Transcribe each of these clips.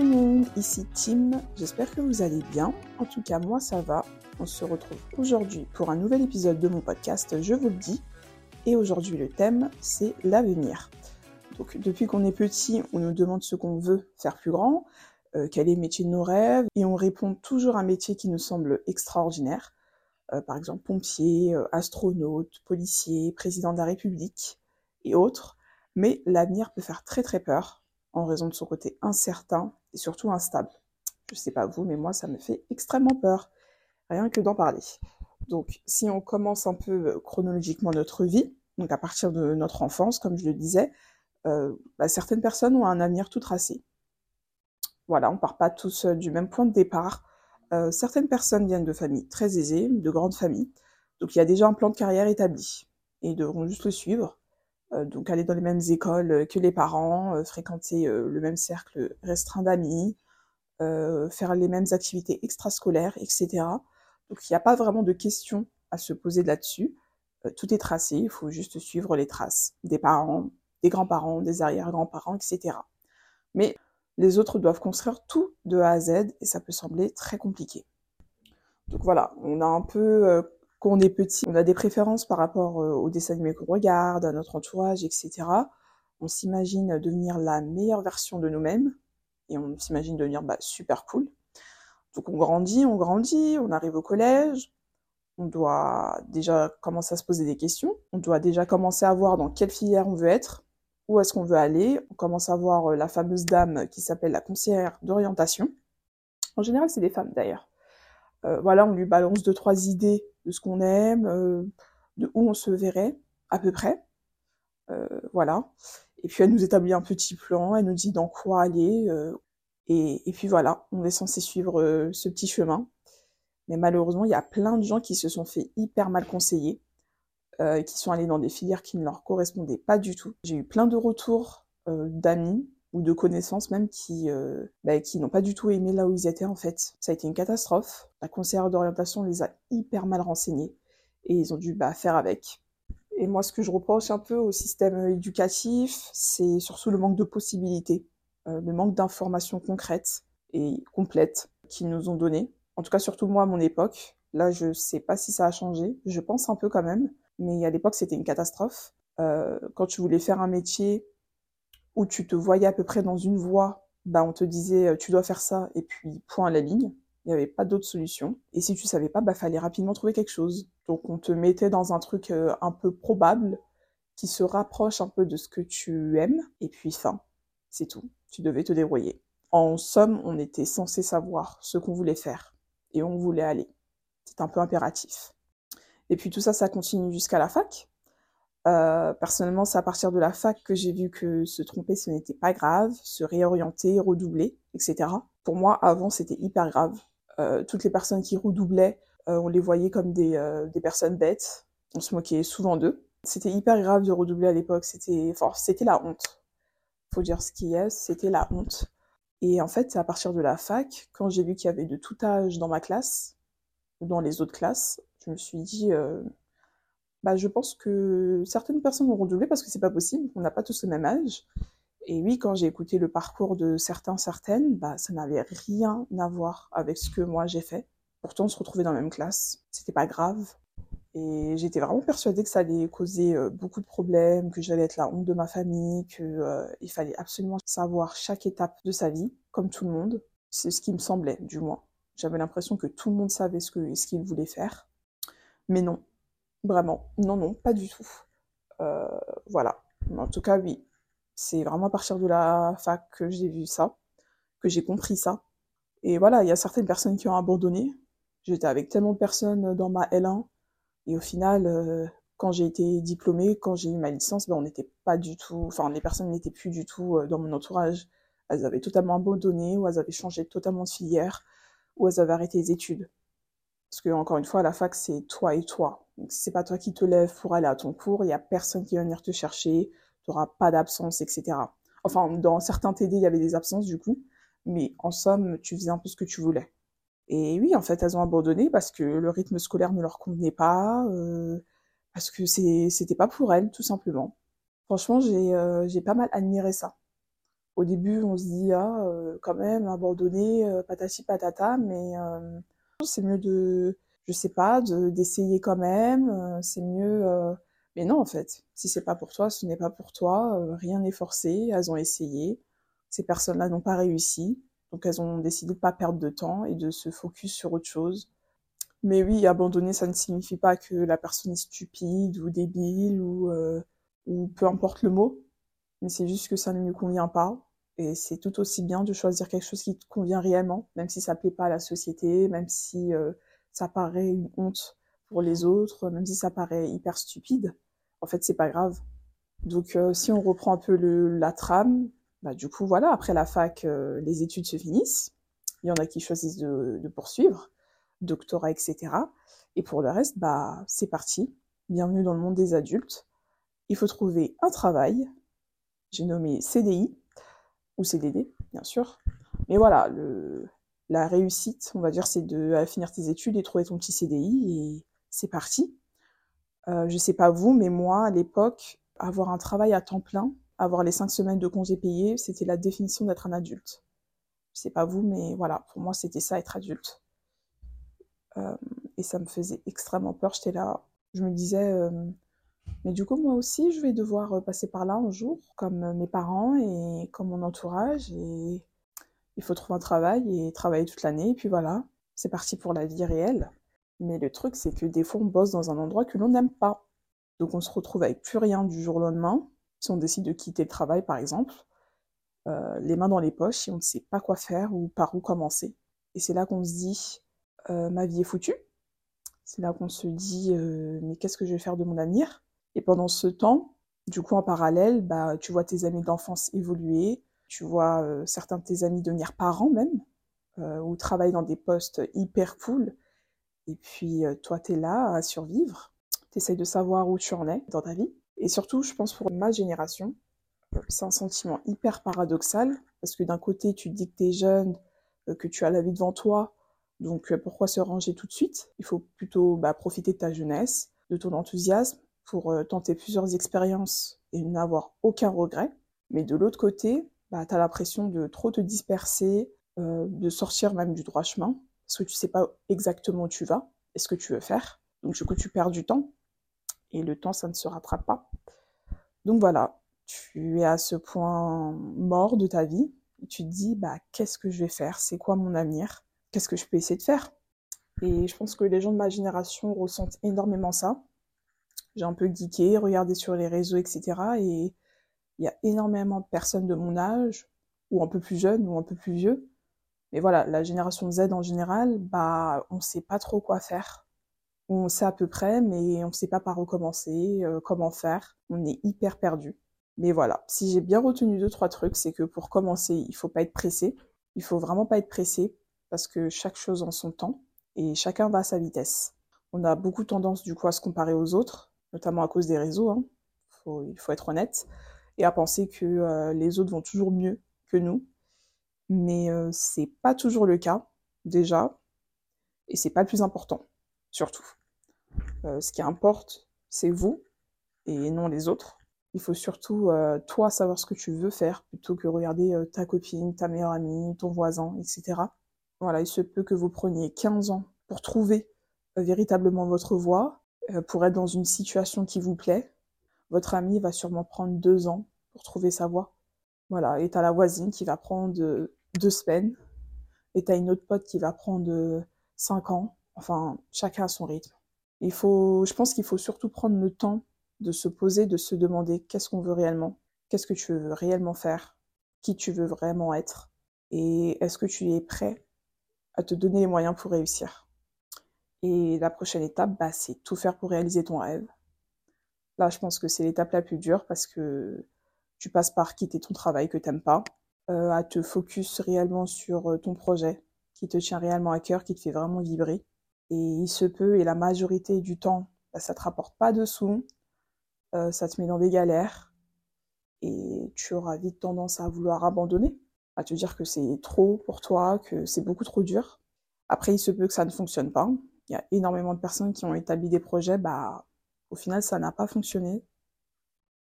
tout le monde, ici Tim, j'espère que vous allez bien. En tout cas, moi ça va. On se retrouve aujourd'hui pour un nouvel épisode de mon podcast, je vous le dis. Et aujourd'hui, le thème, c'est l'avenir. Donc, depuis qu'on est petit, on nous demande ce qu'on veut faire plus grand, euh, quel est le métier de nos rêves, et on répond toujours un métier qui nous semble extraordinaire. Euh, par exemple, pompier, euh, astronaute, policier, président de la République et autres. Mais l'avenir peut faire très très peur en raison de son côté incertain et surtout instable. Je sais pas vous, mais moi ça me fait extrêmement peur, rien que d'en parler. Donc si on commence un peu euh, chronologiquement notre vie, donc à partir de notre enfance, comme je le disais, euh, bah, certaines personnes ont un avenir tout tracé. Voilà, on part pas tous euh, du même point de départ. certaines personnes viennent de familles très aisées, de grandes familles, donc il y a déjà un plan de carrière établi et devront juste le suivre. Euh, donc aller dans les mêmes écoles que les parents, euh, fréquenter euh, le même cercle restreint d'amis, faire les mêmes activités extrascolaires, etc. Donc il n'y a pas vraiment de questions à se poser là-dessus. tout est tracé, il faut juste suivre les traces des parents, des grands-parents, des arrière-grands-parents, etc. Mais les autres doivent construire tout de A à Z et ça peut sembler très compliqué. Donc voilà, on a un peu quand on est petit, on a des préférences par rapport euh, aux dessins animés qu'on regarde, à notre entourage, etc. On s'imagine devenir la meilleure version de nous-mêmes et on s'imagine devenir bah, super cool. Donc on grandit, on grandit, on arrive au collège, on doit déjà commencer à se poser des questions, on doit déjà commencer à voir dans quelle filière on veut être, où est-ce qu'on veut aller, on commence à voir euh, la fameuse dame qui s'appelle la conseillère d'orientation. En général, c'est des femmes d'ailleurs. Euh, voilà, on lui balance deux trois idées de ce qu'on aime, euh, de où on se verrait à peu près. Euh, voilà. Et puis elle nous établit un petit plan, elle nous dit dans quoi aller. Et, et, puis voilà, on est censé suivre ce petit chemin. Mais malheureusement, il y a plein de gens qui se sont fait hyper mal conseiller, euh, qui sont allés dans des filières qui ne leur correspondaient pas du tout. J'ai eu plein de retours euh, d'amis ou de connaissances même qui, euh, bah, qui n'ont pas du tout aimé là où ils étaient en fait. Ça a été une catastrophe. La conseillère d'orientation les a hyper mal renseignés et ils ont dû bah, faire avec. Et moi, ce que je reproche un peu au système éducatif, c'est surtout le manque de possibilités, euh, le manque d'informations concrètes et complètes qu'ils nous ont données. En tout cas, surtout moi à mon époque. Là, je sais pas si ça a changé. Je pense un peu quand même. Mais à l'époque, c'était une catastrophe. Euh, quand tu voulais faire un métier, où tu te voyais à peu près dans une voie, bah on te disait euh, tu dois faire ça et puis point à la ligne. Il n'y avait pas d'autre solution. Et si tu savais pas, bah fallait rapidement trouver quelque chose. Donc on te mettait dans un truc euh, un peu probable qui se rapproche un peu de ce que tu aimes et puis fin, c'est tout. Tu devais te débrouiller. En somme, on était censé savoir ce qu'on voulait faire et où on voulait aller. C'est un peu impératif. Et puis tout ça, ça continue jusqu'à la fac. Euh, personnellement, c'est à partir de la fac que j'ai vu que se tromper, ce n'était pas grave, se réorienter, redoubler, etc. Pour moi, avant, c'était hyper grave. Euh, toutes les personnes qui redoublaient, euh, on les voyait comme des, des personnes bêtes. On se moquait souvent d'eux. C'était hyper grave de redoubler à l'époque. C'était, enfin, c'était la honte. Faut dire ce qui est, c'était la honte. Et en fait, c'est à partir de la fac, quand j'ai vu qu'il y avait de tout âge dans ma classe, ou dans les autres classes, je me suis dit, bah, je pense que certaines personnes vont redoubler parce que c'est pas possible, on n'a pas tous le même âge. Et oui, quand j'ai écouté le parcours de certains, certaines, bah, ça n'avait rien à voir avec ce que moi j'ai fait. Pourtant, on se retrouvait dans la même classe, c'était pas grave. Et j'étais vraiment persuadée que ça allait causer euh, beaucoup de problèmes, que j'allais être la honte de ma famille, que euh, fallait absolument savoir chaque étape de sa vie, comme tout le monde. C'est ce qui me semblait, du moins. J'avais l'impression que tout le monde savait ce qu'il voulait faire. Mais non, Vraiment, non, non, pas du tout. Euh, voilà. En tout cas, oui. C'est vraiment à partir de la fac que j'ai vu ça, que j'ai compris ça. Et voilà, il y a certaines personnes qui ont abandonné. J'étais avec tellement de personnes dans ma L1. Et au final, euh, quand j'ai été diplômée, quand j'ai eu ma licence, ben, on n'était pas du tout, enfin, les personnes n'étaient plus du tout euh, dans mon entourage. Elles avaient totalement abandonné, ou elles avaient changé totalement de filière, ou elles avaient arrêté les études. Parce que, encore une fois, la fac, c'est toi et toi. C'est pas toi qui te lèves pour aller à ton cours, il y a personne qui va venir te chercher, tu n'auras pas d'absence, etc. Enfin, dans certains TD, il y avait des absences, du coup. Mais en somme, tu faisais un peu ce que tu voulais. Et oui, en fait, elles ont abandonné parce que le rythme scolaire ne leur convenait pas, euh, parce que c'était pas pour elles, tout simplement. Franchement, j'ai euh, pas mal admiré ça. Au début, on se dit, ah, euh, quand même, abandonner, euh, patati patata, mais c'est mieux de, je sais pas, d'essayer quand même, c'est mieux. Mais non, en fait, si c'est pas pour toi, ce n'est pas pour toi, rien n'est forcé, elles ont essayé, ces personnes-là n'ont pas réussi, donc elles ont décidé de pas perdre de temps et de se focus sur autre chose. Mais oui, abandonner, ça ne signifie pas que la personne est stupide ou débile ou, ou peu importe le mot mais c'est juste que ça ne lui convient pas. Et c'est tout aussi bien de choisir quelque chose qui te convient réellement, même si ça plaît pas à la société, même si euh, ça paraît une honte pour les autres, même si ça paraît hyper stupide. En fait, c'est pas grave. Donc, euh, si on reprend un peu la trame, bah, du coup, voilà, après la fac, euh, les études se finissent. Il y en a qui choisissent de, de poursuivre, doctorat, etc. Et pour le reste, bah, c'est parti. Bienvenue dans le monde des adultes. Il faut trouver un travail, j'ai nommé CDI ou CDD, bien sûr. Mais voilà, le, la réussite, on va dire, c'est de finir tes études et trouver ton petit CDI et c'est parti. Euh, je sais pas vous, mais moi, à l'époque, avoir un travail à temps plein, avoir les cinq semaines de congés payés, c'était la définition d'être un adulte. Je sais pas vous, mais voilà, pour moi, c'était ça, être adulte. Euh, et ça me faisait extrêmement peur. J'étais là, je me disais, euh, mais du coup, moi aussi, je vais devoir euh, passer par là un jour, comme mes parents et comme mon entourage. Et il faut trouver un travail et travailler toute l'année. Et puis voilà, c'est parti pour la vie réelle. Mais le truc, c'est que des fois, on bosse dans un endroit que l'on n'aime pas. Donc on se retrouve avec plus rien du jour au lendemain. Si on décide de quitter le travail, par exemple, euh, les mains dans les poches et on ne sait pas quoi faire ou par où commencer. Et c'est là qu'on se dit, ma vie est foutue. C'est là qu'on se dit, mais qu'est-ce que je vais faire de mon avenir? Et pendant ce temps, du coup, en parallèle, bah, tu vois tes amis d'enfance évoluer, tu vois euh, certains de tes amis devenir parents même, euh, ou travailler dans des postes hyper cool. Et puis, euh, toi, tu es là à survivre. Tu essayes de savoir où tu en es dans ta vie. Et surtout, je pense pour ma génération, c'est un sentiment hyper paradoxal, parce que d'un côté, tu te dis que tu es jeune, que tu as la vie devant toi, donc pourquoi se ranger tout de suite? Il faut plutôt bah, profiter de ta jeunesse, de ton enthousiasme, pour tenter plusieurs expériences et n'avoir aucun regret. Mais de l'autre côté, bah, tu as l'impression de trop te disperser, euh, de sortir même du droit chemin, parce que tu sais pas exactement où tu vas et ce que tu veux faire. Donc du coup, tu perds du temps, et le temps, ça ne se rattrape pas. Donc voilà, tu es à ce point mort de ta vie, et tu te dis, bah, qu'est-ce que je vais faire? C'est quoi mon avenir? Qu'est-ce que je peux essayer de faire? Et je pense que les gens de ma génération ressentent énormément ça j'ai un peu geeké, regardé sur les réseaux, etc. Et il y a énormément de personnes de mon âge, ou un peu plus jeunes, ou un peu plus vieux. Mais voilà, la génération Z en général, bah, on sait pas trop quoi faire. On sait à peu près, mais on sait pas par où commencer, euh, comment faire. On est hyper perdu. Mais voilà, si j'ai bien retenu deux, trois trucs, c'est que pour commencer, il faut pas être pressé. Il faut vraiment pas être pressé, parce que chaque chose en son temps, et chacun va à sa vitesse. On a beaucoup tendance, du coup, à se comparer aux autres, notamment à cause des réseaux, hein. il faut être honnête, à penser que euh, les autres vont toujours mieux que nous. Mais euh, c'est pas toujours le cas, déjà, et c'est pas le plus important, surtout. Euh, ce qui importe, c'est vous, et non les autres. Il faut surtout, toi, savoir ce que tu veux faire, plutôt que regarder ta copine, ta meilleure amie, ton voisin, etc. Voilà, il se peut que vous preniez 15 ans pour trouver véritablement votre voie, pour être dans une situation qui vous plaît. Votre ami va sûrement prendre deux ans pour trouver sa voie. Voilà, et t'as la voisine qui va prendre deux semaines, et t'as une autre pote qui va prendre cinq ans. Enfin, chacun à son rythme. Il faut, je pense qu'il faut surtout prendre le temps de se poser, de se demander qu'est-ce qu'on veut réellement, qu'est-ce que tu veux réellement faire, qui tu veux vraiment être, et est-ce que tu es prêt à te donner les moyens pour réussir. Et la prochaine étape, bah, c'est tout faire pour réaliser ton rêve. Là, je pense que c'est l'étape la plus dure parce que tu passes par quitter ton travail que t'aimes pas, euh, à te focus réellement sur euh, ton projet qui te tient réellement à cœur, qui te fait vraiment vibrer. Et il se peut, et la majorité du temps, bah, ça te rapporte pas de sous, euh, ça te met dans des galères, et tu auras vite tendance à vouloir abandonner, à te dire que c'est trop pour toi, que c'est beaucoup trop dur. Après, il se peut que ça ne fonctionne pas, il y a énormément de personnes qui ont établi des projets, bah, au final, ça n'a pas fonctionné.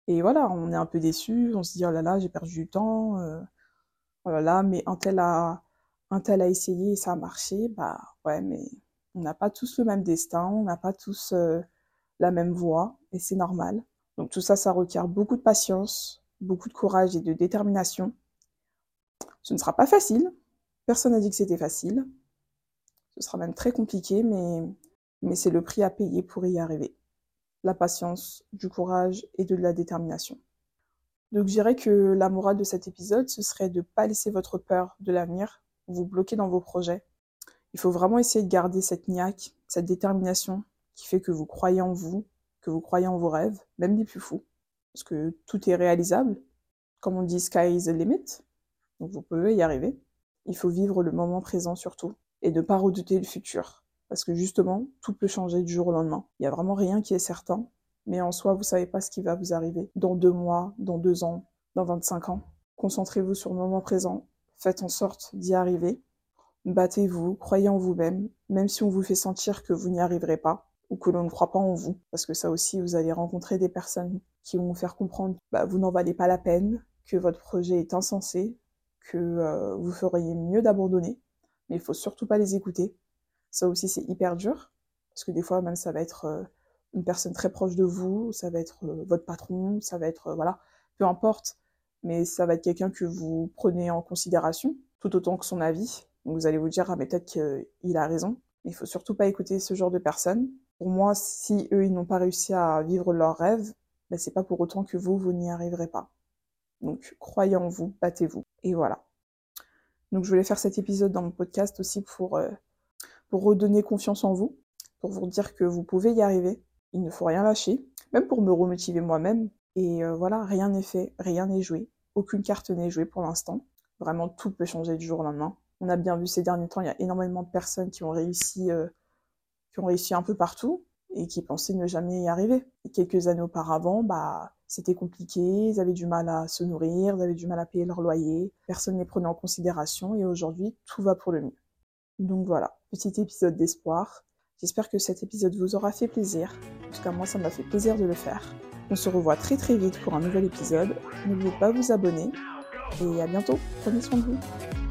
Et voilà, on est un peu déçu, on se dit, oh là là, j'ai perdu du temps, euh, oh là là, mais un tel a, un tel a essayé et ça a marché, bah ouais, mais on n'a pas tous le même destin, on n'a pas tous euh, la même voie, et c'est normal. Donc tout ça, ça requiert beaucoup de patience, beaucoup de courage et de détermination. Ce ne sera pas facile, personne n'a dit que c'était facile. Ce sera même très compliqué, mais, mais c'est le prix à payer pour y arriver. La patience, du courage et de la détermination. Donc je que la morale de cet épisode, ce serait de ne pas laisser votre peur de l'avenir vous bloquer dans vos projets. Il faut vraiment essayer de garder cette niaque, cette détermination qui fait que vous croyez en vous, que vous croyez en vos rêves, même des plus fous. Parce que tout est réalisable. Comme on dit, sky is the limit. Donc vous pouvez y arriver. Il faut vivre le moment présent surtout et ne pas redouter le futur. Parce que justement, tout peut changer du jour au lendemain. Il n'y a vraiment rien qui est certain. Mais en soi, vous savez pas ce qui va vous arriver dans deux mois, dans deux ans, dans 25 ans. Concentrez-vous sur le moment présent. Faites en sorte d'y arriver. Battez-vous, croyez en vous-même, même si on vous fait sentir que vous n'y arriverez pas ou que l'on ne croit pas en vous. Parce que ça aussi, vous allez rencontrer des personnes qui vont vous faire comprendre que bah, vous n'en valez pas la peine, que votre projet est insensé, que euh, vous feriez mieux d'abandonner. Mais il faut surtout pas les écouter. Ça aussi, c'est hyper dur. Parce que des fois, même, ça va être euh, une personne très proche de vous, ça va être euh, votre patron, ça va être, voilà, peu importe. Mais ça va être quelqu'un que vous prenez en considération, tout autant que son avis. Donc vous allez vous dire, ah, mais peut-être qu'il a raison. Mais il faut surtout pas écouter ce genre de personnes. Pour moi, si eux, ils n'ont pas réussi à vivre leur rêve, ben, c'est pas pour autant que vous, vous n'y arriverez pas. Donc, croyez en vous, battez-vous. Et voilà. Donc, je voulais faire cet épisode dans mon podcast aussi pour, euh, pour redonner confiance en vous, pour vous dire que vous pouvez y arriver. Il ne faut rien lâcher, même pour me remotiver moi-même. Et euh, voilà, rien n'est fait, rien n'est joué. Aucune carte n'est jouée pour l'instant. Vraiment, tout peut changer du jour au lendemain. On a bien vu ces derniers temps, il y a énormément de personnes qui ont réussi, euh, qui ont réussi un peu partout et qui pensaient ne jamais y arriver. Quelques années auparavant, bah, c'était compliqué, ils avaient du mal à se nourrir, ils avaient du mal à payer leur loyer, personne ne les prenait en considération et aujourd'hui, tout va pour le mieux. Donc voilà, petit épisode d'espoir. J'espère que cet épisode vous aura fait plaisir. En moi, ça m'a fait plaisir de le faire. On se revoit très très vite pour un nouvel épisode. N'oubliez pas de vous abonner et à bientôt. Prenez soin de vous.